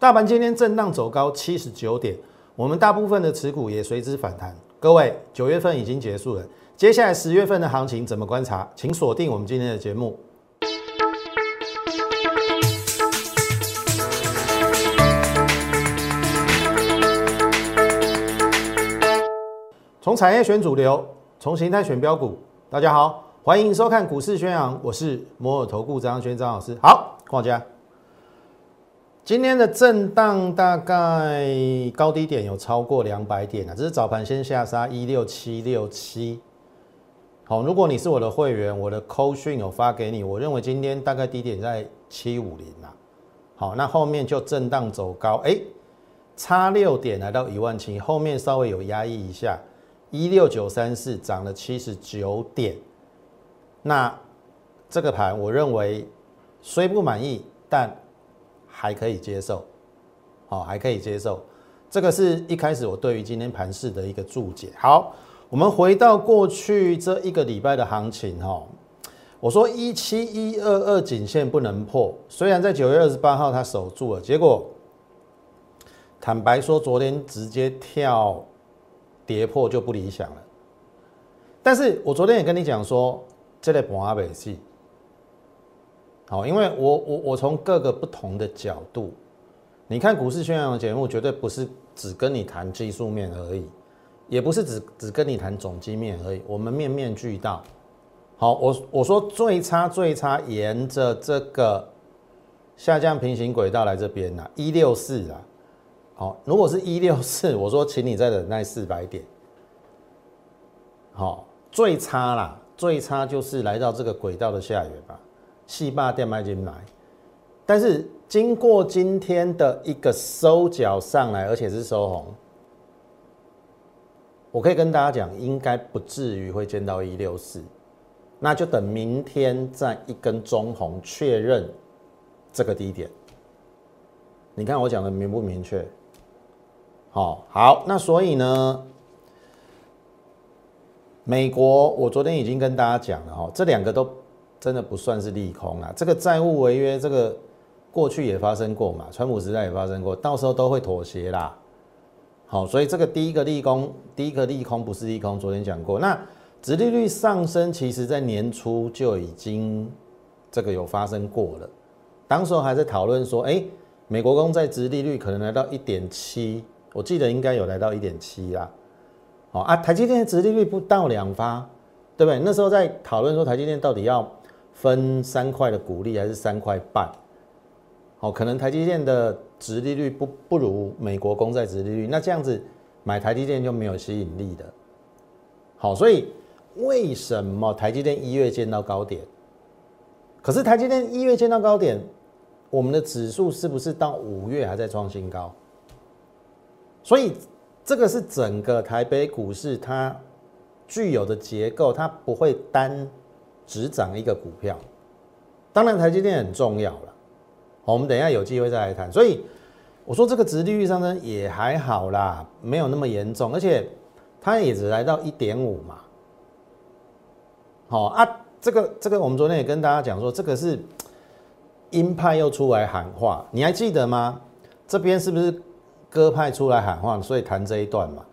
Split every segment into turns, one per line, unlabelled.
大盘今天震荡走高七十九点，我们大部分的持股也随之反弹。各位，九月份已经结束了，接下来十月份的行情怎么观察？请锁定我们今天的节目。从产业选主流，从形态选标股。大家好，欢迎收看股市宣扬，我是摩尔投顾张轩张老师。好，大家。今天的震荡大概高低点有超过两百点啊，这是早盘先下杀一六七六七。好，如果你是我的会员，我的扣讯有发给你，我认为今天大概低点在七五零啦。好，那后面就震荡走高，哎，差六点来到一万七，后面稍微有压抑一下，一六九三四涨了七十九点。那这个盘我认为虽不满意，但还可以接受，好，还可以接受。这个是一开始我对于今天盘市的一个注解。好，我们回到过去这一个礼拜的行情，哈，我说一七一二二颈线不能破，虽然在九月二十八号它守住了，结果坦白说，昨天直接跳跌破就不理想了。但是我昨天也跟你讲说，这类盘未死。好，因为我我我从各个不同的角度，你看股市宣扬的节目，绝对不是只跟你谈技术面而已，也不是只只跟你谈总基面而已，我们面面俱到。好，我我说最差最差，沿着这个下降平行轨道来这边呐，一六四啊，好，如果是一六四，我说请你再忍耐四百点。好，最差啦，最差就是来到这个轨道的下缘吧。细霸电麦金来，但是经过今天的一个收脚上来，而且是收红，我可以跟大家讲，应该不至于会见到一六四，那就等明天再一根中红确认这个低点。你看我讲的明不明确？好，好，那所以呢，美国我昨天已经跟大家讲了哈，这两个都。真的不算是利空啊！这个债务违约，这个过去也发生过嘛，川普时代也发生过，到时候都会妥协啦。好，所以这个第一个利空，第一个利空不是利空，昨天讲过。那殖利率上升，其实在年初就已经这个有发生过了，当时候还在讨论说，哎，美国公债殖利率可能来到一点七，我记得应该有来到一点七啦。哦啊，台积电的殖利率不到两发，对不对？那时候在讨论说台积电到底要。分三块的股利还是三块半？好，可能台积电的值利率不不如美国公债值利率，那这样子买台积电就没有吸引力的。好，所以为什么台积电一月见到高点？可是台积电一月见到高点，我们的指数是不是到五月还在创新高？所以这个是整个台北股市它具有的结构，它不会单。只涨一个股票，当然台积电很重要了。我们等一下有机会再来谈。所以我说这个值利率上升也还好啦，没有那么严重，而且它也只来到一点五嘛。好啊，这个这个我们昨天也跟大家讲说，这个是鹰派又出来喊话，你还记得吗？这边是不是鸽派出来喊话，所以谈这一段嘛？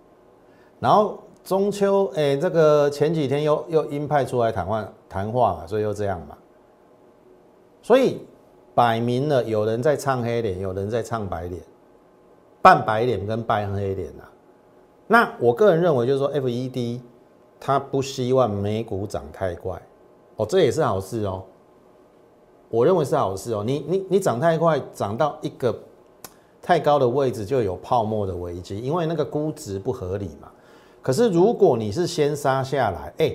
然后。中秋，哎，这个前几天又又鹰派出来谈话谈话嘛，所以又这样嘛，所以摆明了有人在唱黑脸，有人在唱白脸，扮白脸跟扮黑脸啊。那我个人认为就是说，FED 他不希望美股涨太快，哦，这也是好事哦。我认为是好事哦。你你你涨太快，涨到一个太高的位置就有泡沫的危机，因为那个估值不合理嘛。可是，如果你是先杀下来，哎，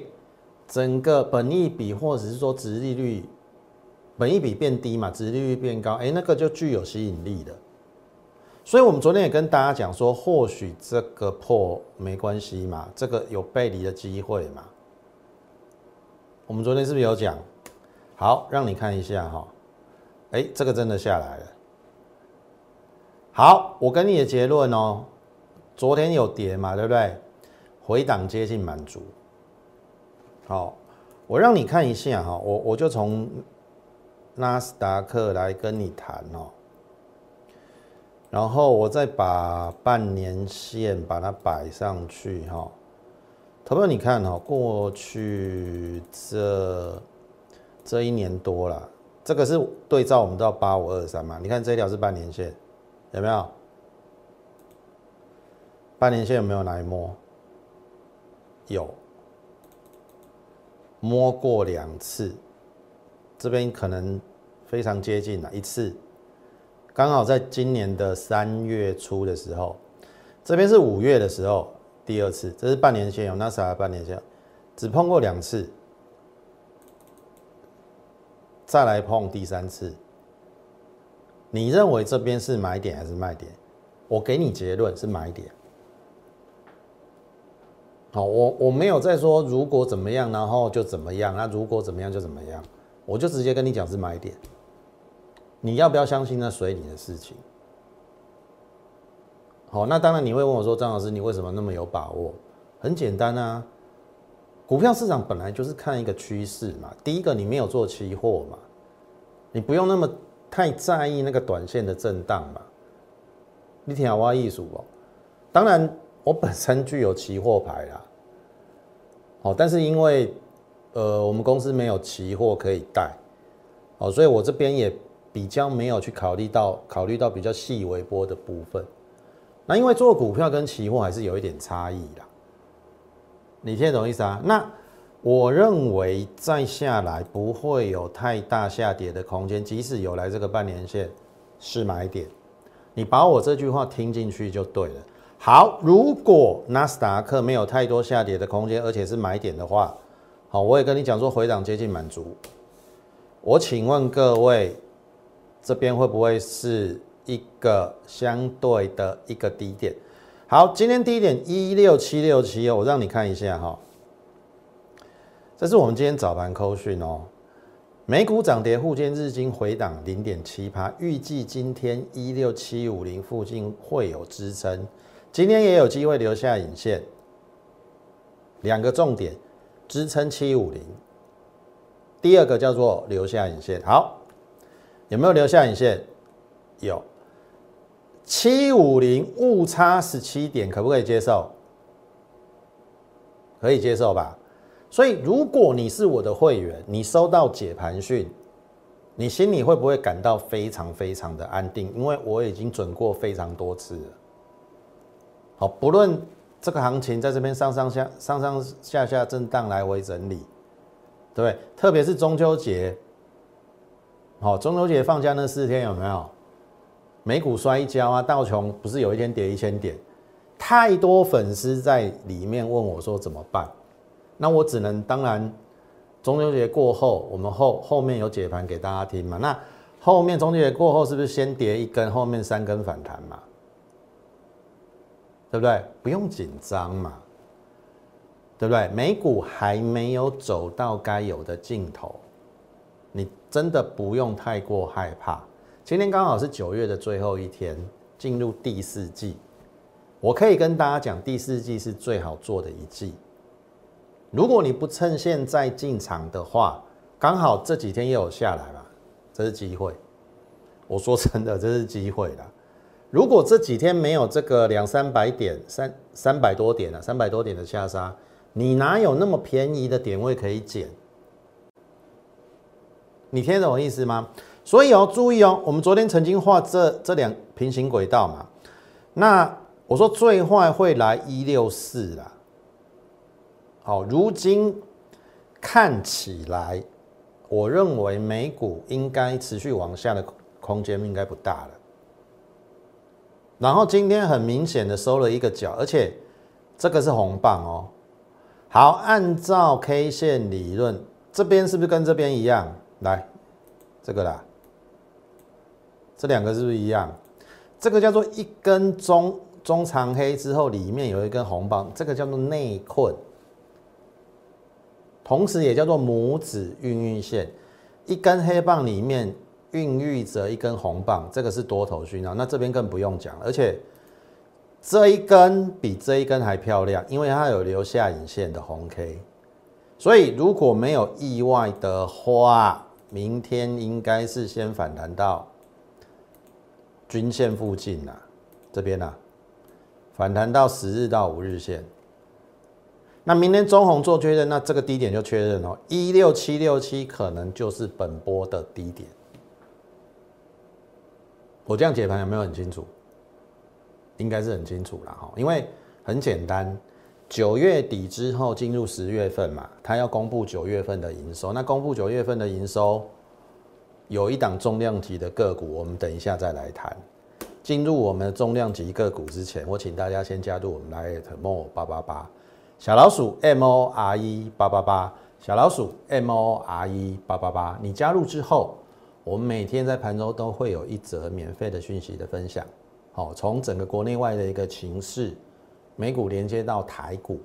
整个本益比或者是说殖利率，本益比变低嘛，殖利率变高，哎，那个就具有吸引力的。所以我们昨天也跟大家讲说，或许这个破没关系嘛，这个有背离的机会嘛。我们昨天是不是有讲？好，让你看一下哈，哎，这个真的下来了。好，我跟你的结论哦，昨天有跌嘛，对不对？回档接近满足，好，我让你看一下哈，我我就从纳斯达克来跟你谈哦。然后我再把半年线把它摆上去哈。投票你看哈，过去这这一年多了，这个是对照我们到八五二三嘛？你看这条是半年线，有没有？半年线有没有来摸？有，摸过两次，这边可能非常接近了，一次，刚好在今年的三月初的时候，这边是五月的时候，第二次，这是半年线有 NASA 半年线，只碰过两次，再来碰第三次，你认为这边是买点还是卖点？我给你结论是买点。好，我我没有在说如果怎么样，然后就怎么样，那如果怎么样就怎么样，我就直接跟你讲是买点。你要不要相信那随你的事情。好，那当然你会问我说，张老师你为什么那么有把握？很简单啊，股票市场本来就是看一个趋势嘛。第一个你没有做期货嘛，你不用那么太在意那个短线的震荡嘛。你听我艺术哦，当然。我本身具有期货牌啦，好，但是因为呃我们公司没有期货可以带，哦，所以我这边也比较没有去考虑到考虑到比较细微波的部分。那因为做股票跟期货还是有一点差异啦，你听懂意思啊？那我认为再下来不会有太大下跌的空间，即使有来这个半年线是买点，你把我这句话听进去就对了。好，如果纳斯达克没有太多下跌的空间，而且是买点的话，好，我也跟你讲说回档接近满足。我请问各位，这边会不会是一个相对的一个低点？好，今天低点一六七六七哦，我让你看一下哈，这是我们今天早盘扣讯哦，美股涨跌互见，日经回档零点七趴，预计今天一六七五零附近会有支撑。今天也有机会留下影线，两个重点支撑七五零，第二个叫做留下影线。好，有没有留下影线？有，七五零误差十七点，可不可以接受？可以接受吧。所以，如果你是我的会员，你收到解盘讯，你心里会不会感到非常非常的安定？因为我已经准过非常多次了。好，不论这个行情在这边上上下上上下下震荡来回整理，对对？特别是中秋节，好，中秋节放假那四天有没有？美股摔一跤啊，道琼不是有一天跌一千点？太多粉丝在里面问我说怎么办？那我只能当然，中秋节过后，我们后后面有解盘给大家听嘛。那后面中秋节过后是不是先跌一根，后面三根反弹嘛？对不对？不用紧张嘛，对不对？美股还没有走到该有的尽头，你真的不用太过害怕。今天刚好是九月的最后一天，进入第四季，我可以跟大家讲，第四季是最好做的一季。如果你不趁现在进场的话，刚好这几天又有下来了，这是机会。我说真的，这是机会了。如果这几天没有这个两三百点、三三百多点啊，三百多点的下杀，你哪有那么便宜的点位可以捡？你听得懂我意思吗？所以哦，注意哦，我们昨天曾经画这这两平行轨道嘛，那我说最坏会来一六四啦。好，如今看起来，我认为美股应该持续往下的空间应该不大了。然后今天很明显的收了一个角，而且这个是红棒哦。好，按照 K 线理论，这边是不是跟这边一样？来，这个啦，这两个是不是一样？这个叫做一根中中长黑之后，里面有一根红棒，这个叫做内困，同时也叫做拇指孕育线，一根黑棒里面。孕育着一根红棒，这个是多头讯号。那这边更不用讲，而且这一根比这一根还漂亮，因为它有留下影线的红 K。所以如果没有意外的话，明天应该是先反弹到均线附近啊，这边啊，反弹到十日到五日线。那明天中红做确认，那这个低点就确认哦，一六七六七可能就是本波的低点。我这样解盘有没有很清楚？应该是很清楚了哈，因为很简单，九月底之后进入十月份嘛，它要公布九月份的营收。那公布九月份的营收，有一档重量级的个股，我们等一下再来谈。进入我们重量级个股之前，我请大家先加入我们来 more 八八八。小老鼠 M O R E 八八八，小老鼠 M O R E 八八八，你加入之后，我们每天在盘中都会有一则免费的讯息的分享。好，从整个国内外的一个情势，美股连接到台股，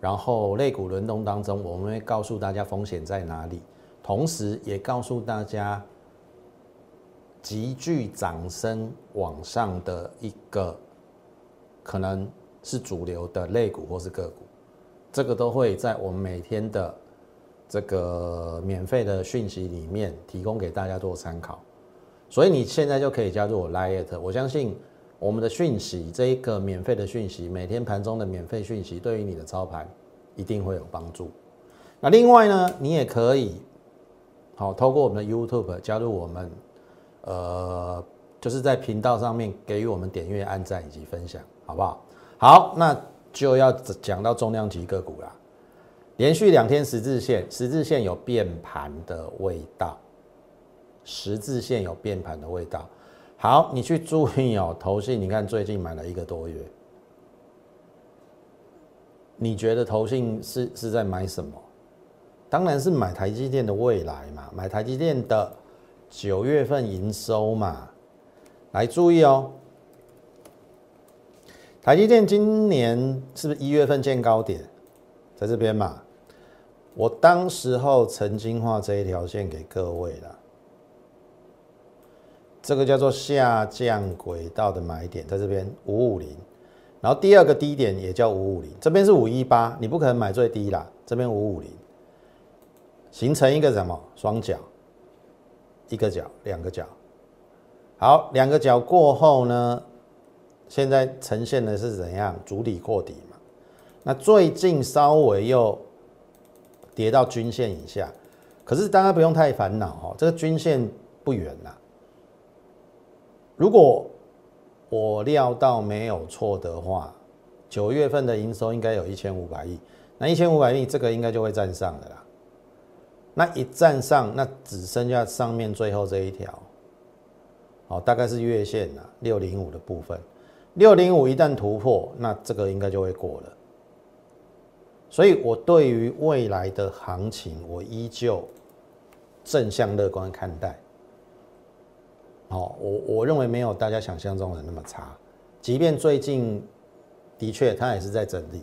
然后类股轮动当中，我们会告诉大家风险在哪里，同时也告诉大家急剧涨升往上的一个可能是主流的类股或是个股。这个都会在我们每天的这个免费的讯息里面提供给大家做参考，所以你现在就可以加入我 l i t。我相信我们的讯息这一个免费的讯息，每天盘中的免费讯息，对于你的操盘一定会有帮助。那另外呢，你也可以好透过我们的 YouTube 加入我们，呃，就是在频道上面给予我们点阅、按赞以及分享，好不好？好，那。就要讲到重量级个股啦，连续两天十字线，十字线有变盘的味道，十字线有变盘的味道。好，你去注意哦，投信，你看最近买了一个多月，你觉得投信是是在买什么？当然是买台积电的未来嘛，买台积电的九月份营收嘛。来注意哦。台积电今年是不是一月份见高点，在这边嘛？我当时候曾经画这一条线给各位了，这个叫做下降轨道的买点，在这边五五零，然后第二个低点也叫五五零，这边是五一八，你不可能买最低啦，这边五五零，形成一个什么双角，一个角，两个角，好，两个角过后呢？现在呈现的是怎样？主底扩底嘛。那最近稍微又跌到均线以下，可是大家不用太烦恼哦，这个均线不远啦。如果我料到没有错的话，九月份的营收应该有一千五百亿，那一千五百亿这个应该就会站上的啦。那一站上，那只剩下上面最后这一条，好，大概是月线啦，六零五的部分。六零五一旦突破，那这个应该就会过了。所以我对于未来的行情，我依旧正向乐观看待。好，我我认为没有大家想象中的那么差。即便最近的确它也是在整理，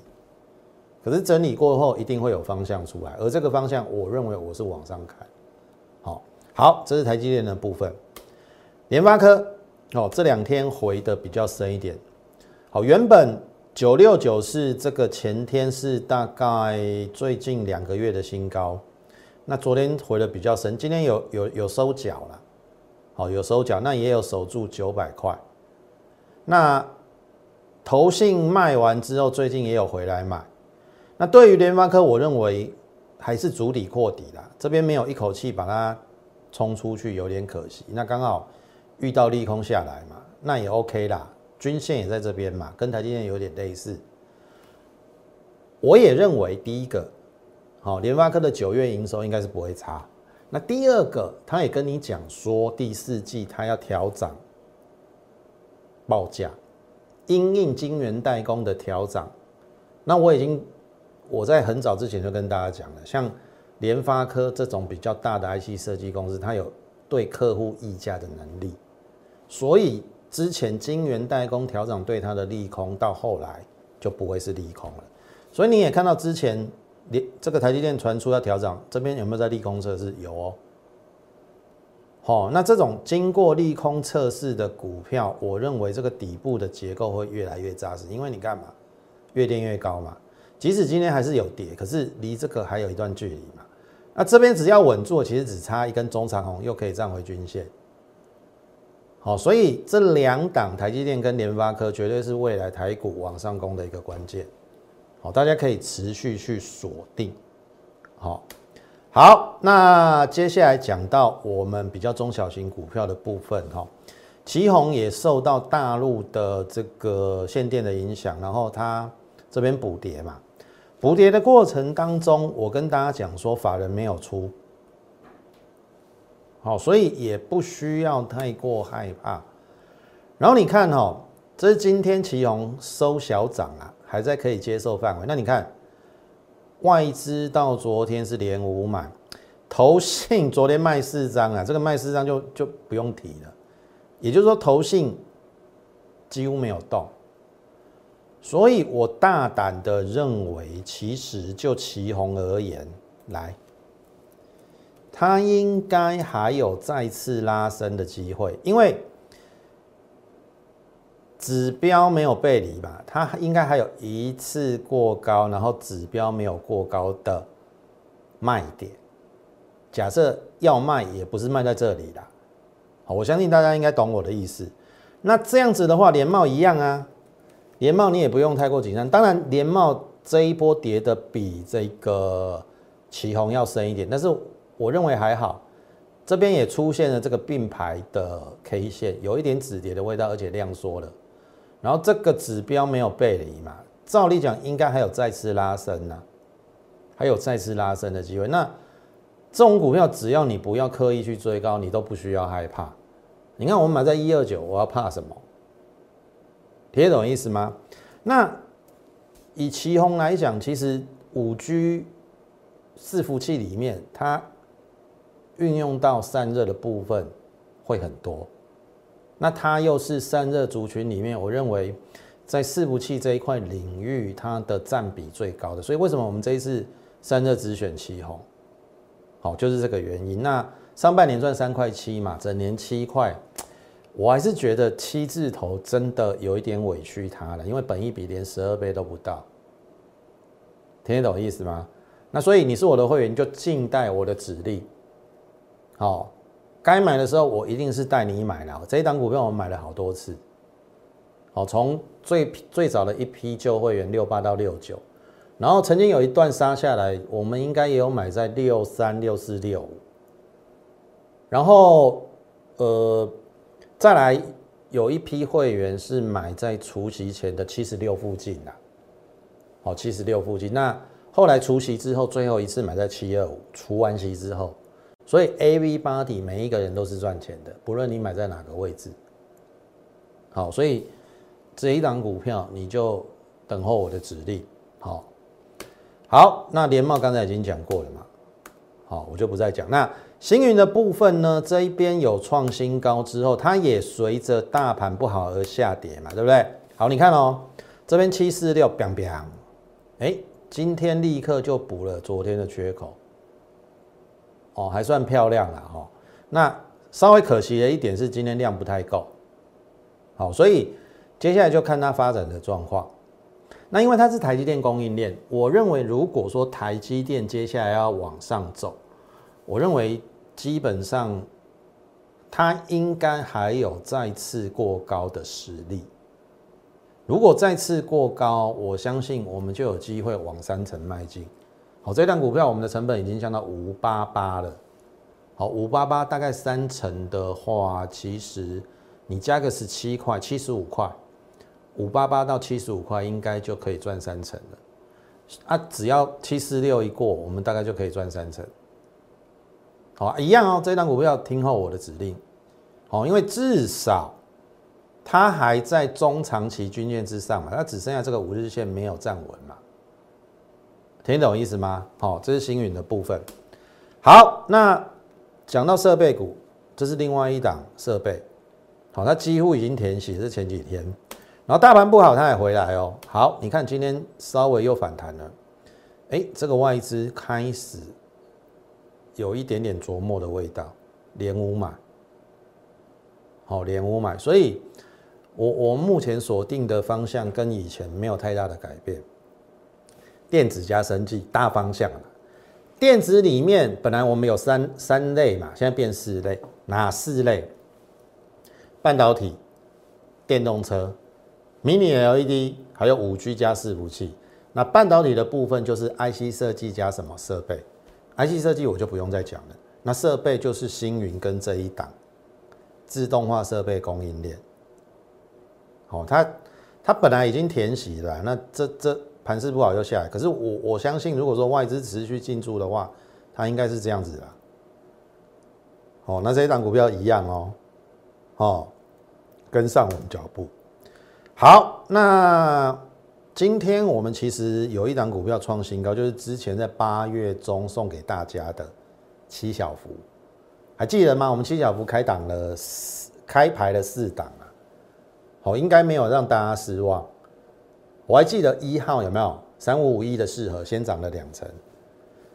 可是整理过后一定会有方向出来，而这个方向我认为我是往上看。好，好，这是台积电的部分，联发科。哦，这两天回的比较深一点。好，原本九六九是这个前天是大概最近两个月的新高，那昨天回的比较深，今天有有有收脚了。好，有收脚，那也有守住九百块。那投信卖完之后，最近也有回来买。那对于联发科，我认为还是主底扩底啦，这边没有一口气把它冲出去，有点可惜。那刚好。遇到利空下来嘛，那也 OK 啦，均线也在这边嘛，跟台积电有点类似。我也认为第一个，好，联发科的九月营收应该是不会差。那第二个，他也跟你讲说，第四季他要调涨报价，因应晶圆代工的调涨。那我已经我在很早之前就跟大家讲了，像联发科这种比较大的 IC 设计公司，它有对客户议价的能力。所以之前晶圆代工调整对它的利空，到后来就不会是利空了。所以你也看到之前连这个台积电传出要调整，这边有没有在利空测试？有哦。好，那这种经过利空测试的股票，我认为这个底部的结构会越来越扎实，因为你干嘛？越垫越高嘛。即使今天还是有跌，可是离这个还有一段距离嘛。那这边只要稳住，其实只差一根中长红，又可以站回均线。好，所以这两档台积电跟联发科绝对是未来台股往上攻的一个关键。好，大家可以持续去锁定。好，好，那接下来讲到我们比较中小型股票的部分哈，旗宏也受到大陆的这个限电的影响，然后它这边补跌嘛，补跌的过程当中，我跟大家讲说法人没有出。好，所以也不需要太过害怕。然后你看哦，这是今天旗宏收小涨啊，还在可以接受范围。那你看外资到昨天是连五买，投信昨天卖四张啊，这个卖四张就就不用提了。也就是说，投信几乎没有动。所以我大胆的认为，其实就旗宏而言，来。它应该还有再次拉升的机会，因为指标没有背离吧？它应该还有一次过高，然后指标没有过高的卖点。假设要卖，也不是卖在这里啦。好，我相信大家应该懂我的意思。那这样子的话，联茂一样啊，联茂你也不用太过紧张。当然，联茂这一波跌的比这个旗红要深一点，但是。我认为还好，这边也出现了这个并排的 K 线，有一点止跌的味道，而且量缩了。然后这个指标没有背离嘛，照理讲应该还有再次拉升呢，还有再次拉升的机会。那这种股票只要你不要刻意去追高，你都不需要害怕。你看我们买在一二九，我要怕什么？听懂意思吗？那以旗宏来讲，其实五 G 伺服器里面它。运用到散热的部分会很多，那它又是散热族群里面，我认为在伺服器这一块领域，它的占比最高的。所以为什么我们这一次散热只选七红？好，就是这个原因。那上半年赚三块七嘛，整年七块，我还是觉得七字头真的有一点委屈它了，因为本一比连十二倍都不到，听得懂意思吗？那所以你是我的会员，就静待我的指令。好，该买的时候我一定是带你买了。这一档股票我买了好多次。好，从最最早的一批旧会员六八到六九，然后曾经有一段杀下来，我们应该也有买在六三六四六五。然后呃，再来有一批会员是买在除夕前的七十六附近的。好，七十六附近。那后来除夕之后，最后一次买在七二五，除完息之后。所以 A V 八底每一个人都是赚钱的，不论你买在哪个位置。好，所以这一档股票你就等候我的指令。好，好，那联茂刚才已经讲过了嘛，好，我就不再讲。那星云的部分呢，这一边有创新高之后，它也随着大盘不好而下跌嘛，对不对？好，你看哦，这边七四六，biang biang，哎，今天立刻就补了昨天的缺口。哦，还算漂亮了哈。那稍微可惜的一点是今天量不太够，好，所以接下来就看它发展的状况。那因为它是台积电供应链，我认为如果说台积电接下来要往上走，我认为基本上它应该还有再次过高的实力。如果再次过高，我相信我们就有机会往三层迈进。好，这档股票我们的成本已经降到五八八了。好，五八八大概三成的话，其实你加个十七块，七十五块，五八八到七十五块应该就可以赚三成了。啊，只要七四六一过，我们大概就可以赚三成。好，一样哦，这档股票听候我的指令。好，因为至少它还在中长期均线之上嘛，它只剩下这个五日线没有站稳嘛。听懂意思吗？好，这是星云的部分。好，那讲到设备股，这是另外一档设备。好，它几乎已经填息，是前几天。然后大盘不好，它也回来哦。好，你看今天稍微又反弹了。哎，这个外资开始有一点点琢磨的味道，连五买。好，连五买。所以我我目前锁定的方向跟以前没有太大的改变。电子加生技大方向电子里面本来我们有三三类嘛，现在变四类，哪四类？半导体、电动车、Mini LED，还有五 G 加伺服器。那半导体的部分就是 IC 设计加什么设备？IC 设计我就不用再讲了。那设备就是星云跟这一档自动化设备供应链。好，它它本来已经填息了，那这这盘势不好又下来。可是我我相信，如果说外资持续进驻的话，它应该是这样子的。哦，那这一档股票一样哦，哦，跟上我们脚步。好，那。今天我们其实有一档股票创新高，就是之前在八月中送给大家的七小福，还记得吗？我们七小福开档了四，开牌了四档啊，好，应该没有让大家失望。我还记得一号有没有三五五一的适合，先涨了两成，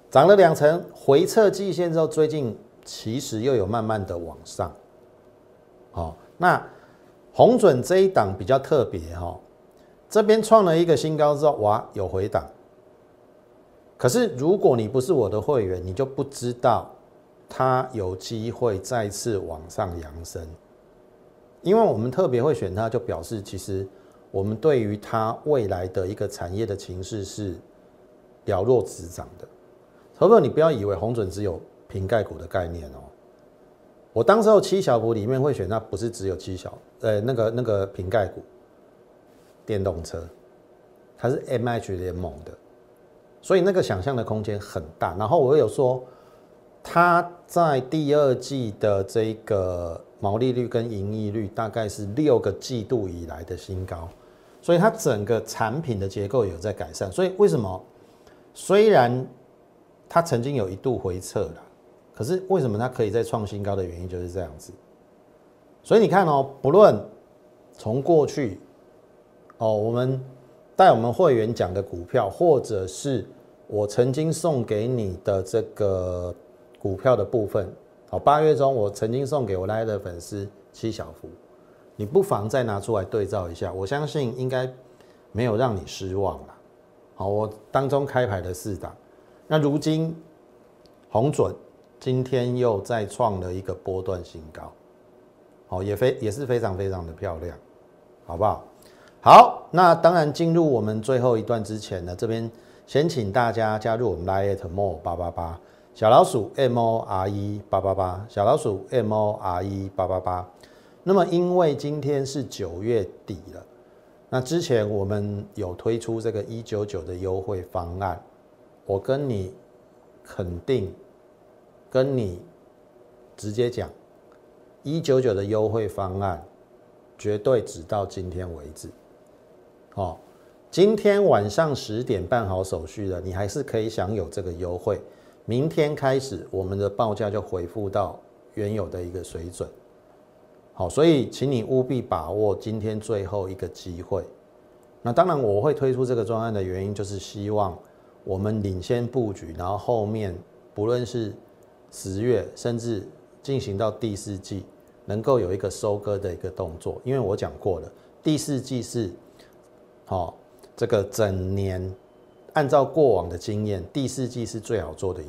涨了两成，回撤季线之后，最近其实又有慢慢的往上。好，那红准这一档比较特别哈。这边创了一个新高之后，哇，有回档。可是如果你不是我的会员，你就不知道它有机会再次往上扬升。因为我们特别会选它，就表示其实我们对于它未来的一个产业的情势是了若指掌的。朋友，你不要以为红准只有瓶盖股的概念哦。我当时候七小股里面会选那，不是只有七小，呃，那个那个瓶盖股。电动车，它是 M H 联盟的，所以那个想象的空间很大。然后我有说，它在第二季的这个毛利率跟盈利率大概是六个季度以来的新高，所以它整个产品的结构有在改善。所以为什么？虽然它曾经有一度回撤了，可是为什么它可以再创新高的原因就是这样子。所以你看哦，不论从过去。哦，我们带我们会员讲的股票，或者是我曾经送给你的这个股票的部分，好，八月中我曾经送给我来的粉丝七小福，你不妨再拿出来对照一下，我相信应该没有让你失望了。好，我当中开牌的四档，那如今红准今天又再创了一个波段新高，好，也非也是非常非常的漂亮，好不好？好，那当然进入我们最后一段之前呢，这边先请大家加入我们 Lite More 八八八小老鼠 M O R E 八八八小老鼠 M O R E 八八八。那么因为今天是九月底了，那之前我们有推出这个一九九的优惠方案，我跟你肯定，跟你直接讲，一九九的优惠方案绝对只到今天为止。哦，今天晚上十点办好手续的，你还是可以享有这个优惠。明天开始，我们的报价就恢复到原有的一个水准。好，所以请你务必把握今天最后一个机会。那当然，我会推出这个专案的原因，就是希望我们领先布局，然后后面不论是十月，甚至进行到第四季，能够有一个收割的一个动作。因为我讲过了，第四季是。好，这个整年按照过往的经验，第四季是最好做的一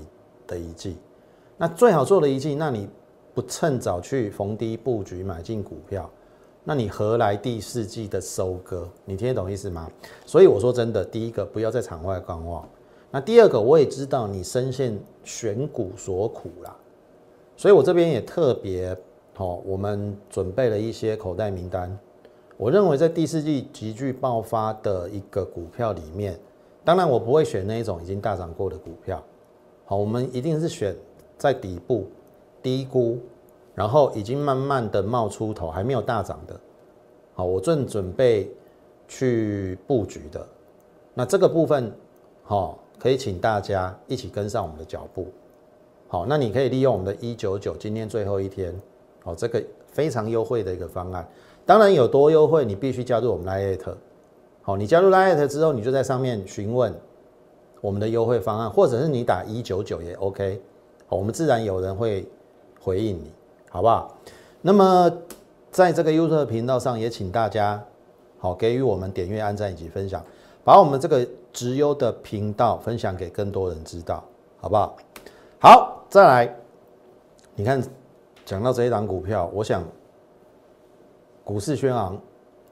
的一季。那最好做的一季，那你不趁早去逢低布局买进股票，那你何来第四季的收割？你听得懂意思吗？所以我说真的，第一个不要在场外观望。那第二个，我也知道你深陷选股所苦啦，所以我这边也特别好，我们准备了一些口袋名单。我认为在第四季急剧爆发的一个股票里面，当然我不会选那一种已经大涨过的股票，好，我们一定是选在底部低估，然后已经慢慢的冒出头还没有大涨的，好，我正准备去布局的，那这个部分，好，可以请大家一起跟上我们的脚步，好，那你可以利用我们的一九九今天最后一天，好，这个非常优惠的一个方案。当然有多优惠，你必须加入我们 Light，。好，你加入 Light 之后，你就在上面询问我们的优惠方案，或者是你打一九九也 OK。好，我们自然有人会回应你，好不好？那么在这个 YouTube 频道上，也请大家好给予我们点阅、按赞以及分享，把我们这个直优的频道分享给更多人知道，好不好？好，再来，你看讲到这一档股票，我想。股市轩昂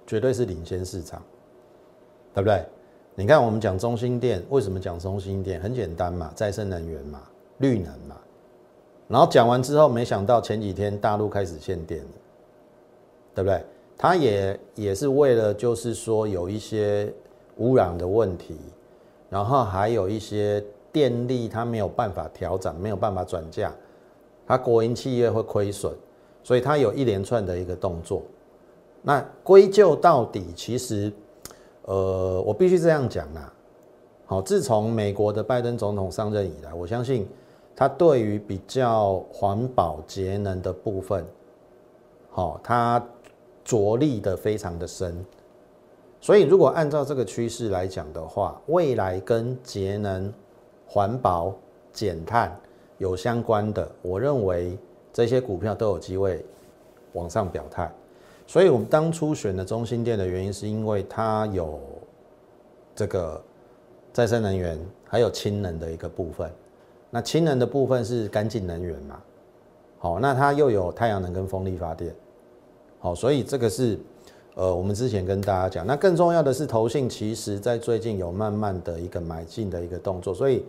绝对是领先市场，对不对？你看我们讲中心店，为什么讲中心店？很简单嘛，再生能源嘛，绿能嘛。然后讲完之后，没想到前几天大陆开始限电了，对不对？它也也是为了就是说有一些污染的问题，然后还有一些电力它没有办法调整，没有办法转嫁，它国营企业会亏损，所以它有一连串的一个动作。那归咎到底，其实，呃，我必须这样讲啦。好，自从美国的拜登总统上任以来，我相信它对于比较环保节能的部分，好，它着力的非常的深。所以，如果按照这个趋势来讲的话，未来跟节能、环保、减碳有相关的，我认为这些股票都有机会往上表态。所以我们当初选的中心店的原因，是因为它有这个再生能源，还有氢能的一个部分。那氢能的部分是干净能源嘛？好，那它又有太阳能跟风力发电。好，所以这个是呃，我们之前跟大家讲。那更重要的是，投信其实在最近有慢慢的一个买进的一个动作。所以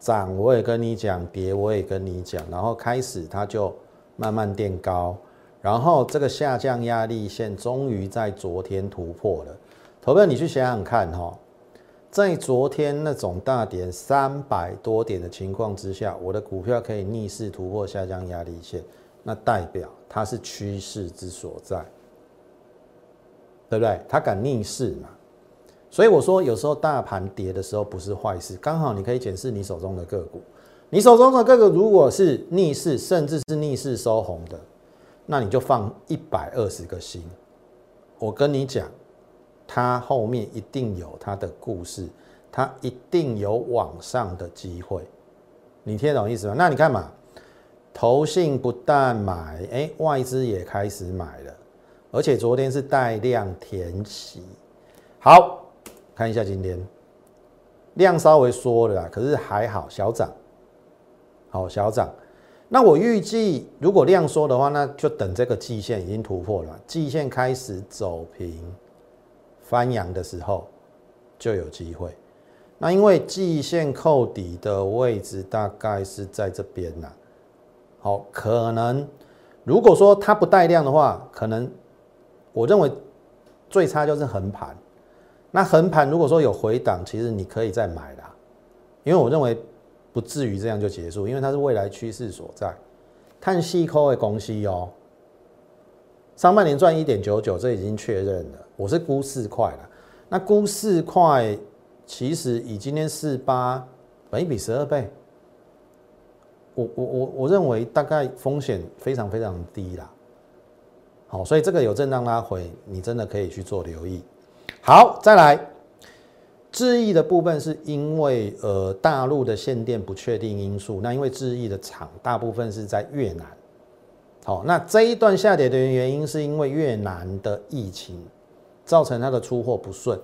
涨我也跟你讲，跌我也跟你讲，然后开始它就慢慢垫高。然后这个下降压力线终于在昨天突破了。投票，你去想想看哈，在昨天那种大跌三百多点的情况之下，我的股票可以逆势突破下降压力线，那代表它是趋势之所在，对不对？它敢逆势嘛？所以我说，有时候大盘跌的时候不是坏事，刚好你可以检视你手中的个股，你手中的个股如果是逆势，甚至是逆势收红的。那你就放一百二十个心，我跟你讲，它后面一定有它的故事，它一定有往上的机会，你听懂意思吗？那你看嘛，投信不但买，哎，外资也开始买了，而且昨天是带量填息。好，看一下今天量稍微缩了，可是还好小涨，好小涨。那我预计，如果量缩的话，那就等这个季线已经突破了，季线开始走平翻阳的时候，就有机会。那因为季线扣底的位置大概是在这边呐，好，可能如果说它不带量的话，可能我认为最差就是横盘。那横盘如果说有回档，其实你可以再买啦，因为我认为。不至于这样就结束，因为它是未来趋势所在。碳细抠的公司哦，上半年赚一点九九，这已经确认了。我是估四块了，那估四块，其实以今天四八，本一比十二倍，我我我我认为大概风险非常非常低啦。好，所以这个有震荡拉回，你真的可以去做留意。好，再来。智易的部分是因为呃大陆的限电不确定因素，那因为智易的厂大部分是在越南，好，那这一段下跌的原因是因为越南的疫情造成它的出货不顺，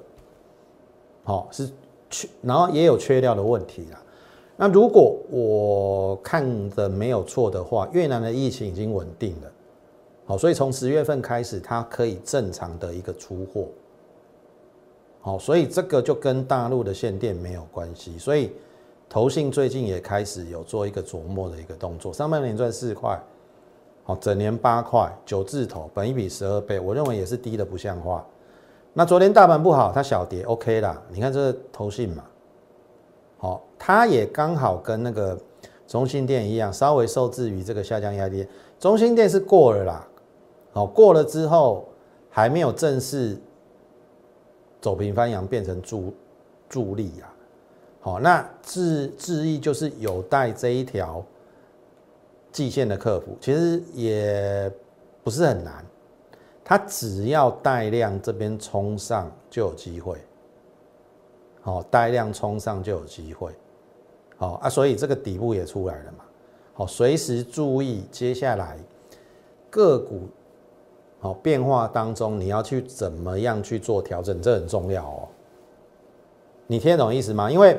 好是缺，然后也有缺料的问题啦。那如果我看的没有错的话，越南的疫情已经稳定了，好，所以从十月份开始它可以正常的一个出货。好，所以这个就跟大陆的限电没有关系。所以投信最近也开始有做一个琢磨的一个动作。上半年赚四块，好，整年八块，九字头，本一比十二倍，我认为也是低的不像话。那昨天大盘不好，它小跌，OK 啦。你看这投信嘛，好，它也刚好跟那个中心店一样，稍微受制于这个下降压力。中心店是过了啦，好，过了之后还没有正式。走平翻阳变成助助力啊，好，那致致意就是有待这一条季线的克服，其实也不是很难，它只要带量这边冲上就有机会，好，带量冲上就有机会，好啊，所以这个底部也出来了嘛，好，随时注意接下来个股。好，变化当中你要去怎么样去做调整，这很重要哦。你听得懂意思吗？因为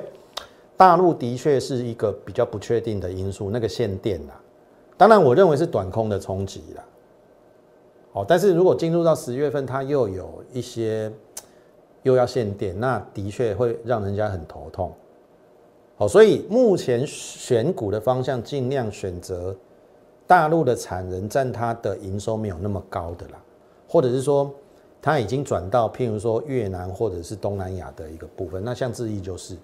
大陆的确是一个比较不确定的因素，那个限电啦。当然，我认为是短空的冲击啦。哦，但是如果进入到十月份，它又有一些又要限电，那的确会让人家很头痛。好，所以目前选股的方向尽量选择大陆的产能占它的营收没有那么高的啦，或者是说它已经转到譬如说越南或者是东南亚的一个部分。那像智毅就是，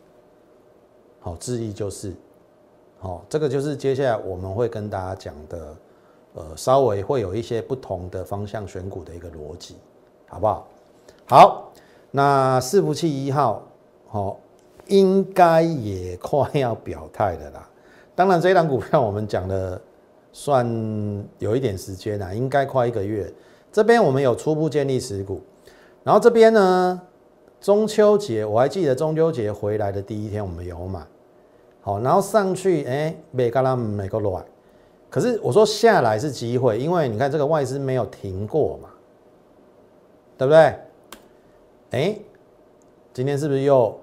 好，智毅就是，好，这个就是接下来我们会跟大家讲的，呃，稍微会有一些不同的方向选股的一个逻辑，好不好？好，那伺服器一号，好。应该也快要表态的啦。当然，这一档股票我们讲的算有一点时间啦，应该快一个月。这边我们有初步建立持股，然后这边呢，中秋节我还记得中秋节回来的第一天我们有买，好，然后上去哎，美高拉美国罗可是我说下来是机会，因为你看这个外资没有停过嘛，对不对？哎，今天是不是又？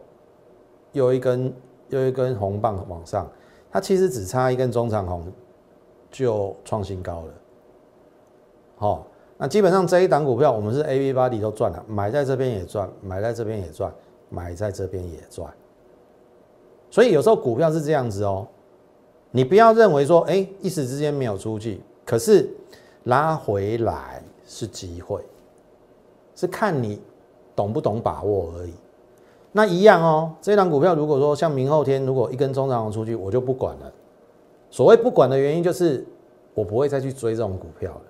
又一根又一根红棒往上，它其实只差一根中长红就创新高了。好，那基本上这一档股票我们是 A V 八 D 都赚了，买在这边也赚，买在这边也赚，买在这边也赚。所以有时候股票是这样子哦，你不要认为说，哎，一时之间没有出去，可是拉回来是机会，是看你懂不懂把握而已。那一样哦，这档股票如果说像明后天如果一根中长红出去，我就不管了。所谓不管的原因就是我不会再去追这种股票了。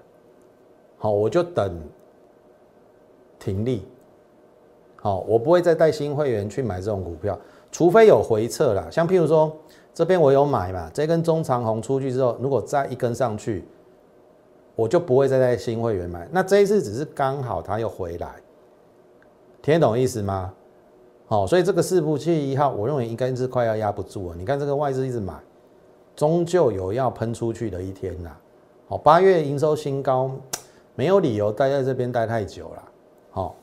好，我就等停利。好，我不会再带新会员去买这种股票，除非有回撤了。像譬如说这边我有买嘛，这根中长红出去之后，如果再一根上去，我就不会再在新会员买。那这一次只是刚好它又回来，听懂意思吗？好，所以这个四步器一号，我认为应该是快要压不住了。你看这个外资一直买，终究有要喷出去的一天呐。好，八月营收新高，没有理由待在这边待太久了。好，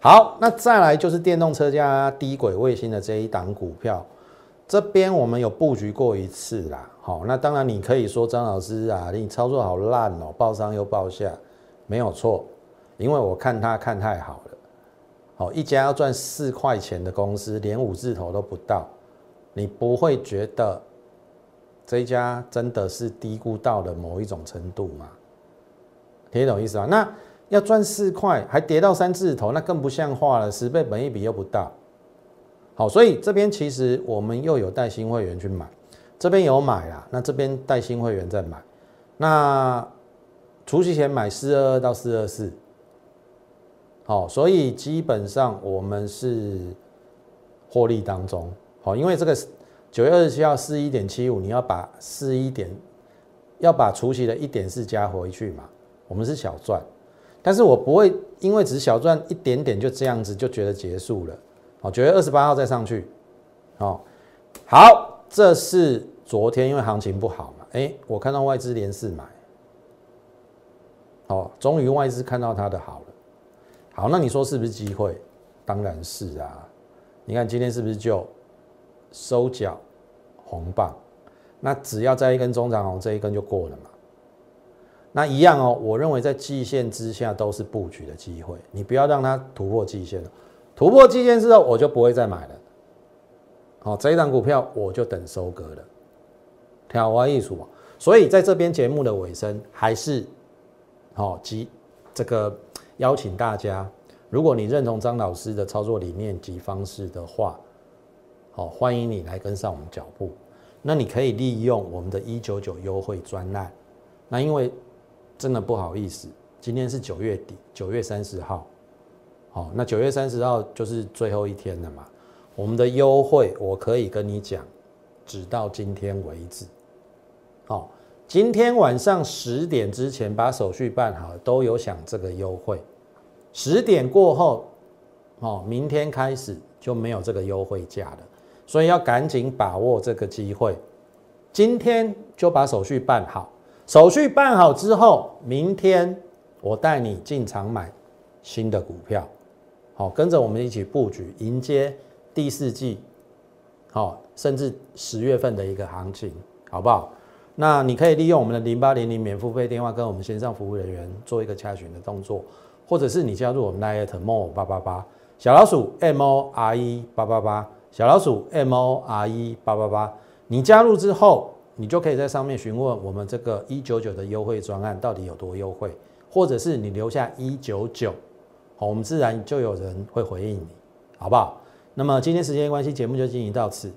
好，那再来就是电动车加低轨卫星的这一档股票，这边我们有布局过一次啦。好，那当然你可以说张老师啊，你操作好烂哦，报上又报下，没有错，因为我看他看太好了。好，一家要赚四块钱的公司，连五字头都不到，你不会觉得这一家真的是低估到了某一种程度吗？听懂意思吗？那要赚四块，还跌到三字头，那更不像话了，十倍本一比又不到。好，所以这边其实我们又有带新会员去买，这边有买啦，那这边带新会员在买，那除夕前买四二二到四二四。好，所以基本上我们是获利当中，好，因为这个九月二十七号四一点七五，你要把四一点要把除夕的一点四加回去嘛，我们是小赚，但是我不会因为只是小赚一点点就这样子就觉得结束了，好，九月二十八号再上去，好，好，这是昨天因为行情不好嘛，哎，我看到外资连四买，好，终于外资看到它的好了。好，那你说是不是机会？当然是啊！你看今天是不是就收脚红棒？那只要在一根中长红这一根就过了嘛？那一样哦，我认为在季线之下都是布局的机会，你不要让它突破季线了。突破季线之后，我就不会再买了。好，这一档股票我就等收割了。挑花艺术，所以在这边节目的尾声，还是好及这个。邀请大家，如果你认同张老师的操作理念及方式的话，好，欢迎你来跟上我们脚步。那你可以利用我们的一九九优惠专案。那因为真的不好意思，今天是九月底，九月三十号，好，那九月三十号就是最后一天了嘛。我们的优惠我可以跟你讲，只到今天为止，好。今天晚上十点之前把手续办好，都有享这个优惠。十点过后，哦，明天开始就没有这个优惠价了，所以要赶紧把握这个机会。今天就把手续办好，手续办好之后，明天我带你进场买新的股票，好，跟着我们一起布局，迎接第四季，好，甚至十月份的一个行情，好不好？那你可以利用我们的零八零零免付费电话跟我们线上服务人员做一个洽询的动作，或者是你加入我们 Line More 八八八小老鼠 M O R E 八八八小老鼠 M O R E 八八八，你加入之后，你就可以在上面询问我们这个一九九的优惠专案到底有多优惠，或者是你留下一九九，好，我们自然就有人会回应你，好不好？那么今天时间关系，节目就进行到此，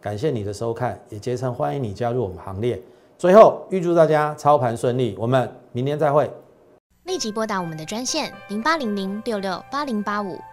感谢你的收看，也竭诚欢迎你加入我们行列。最后，预祝大家操盘顺利，我们明天再会。
立即拨打我们的专线零八零零六六八零八五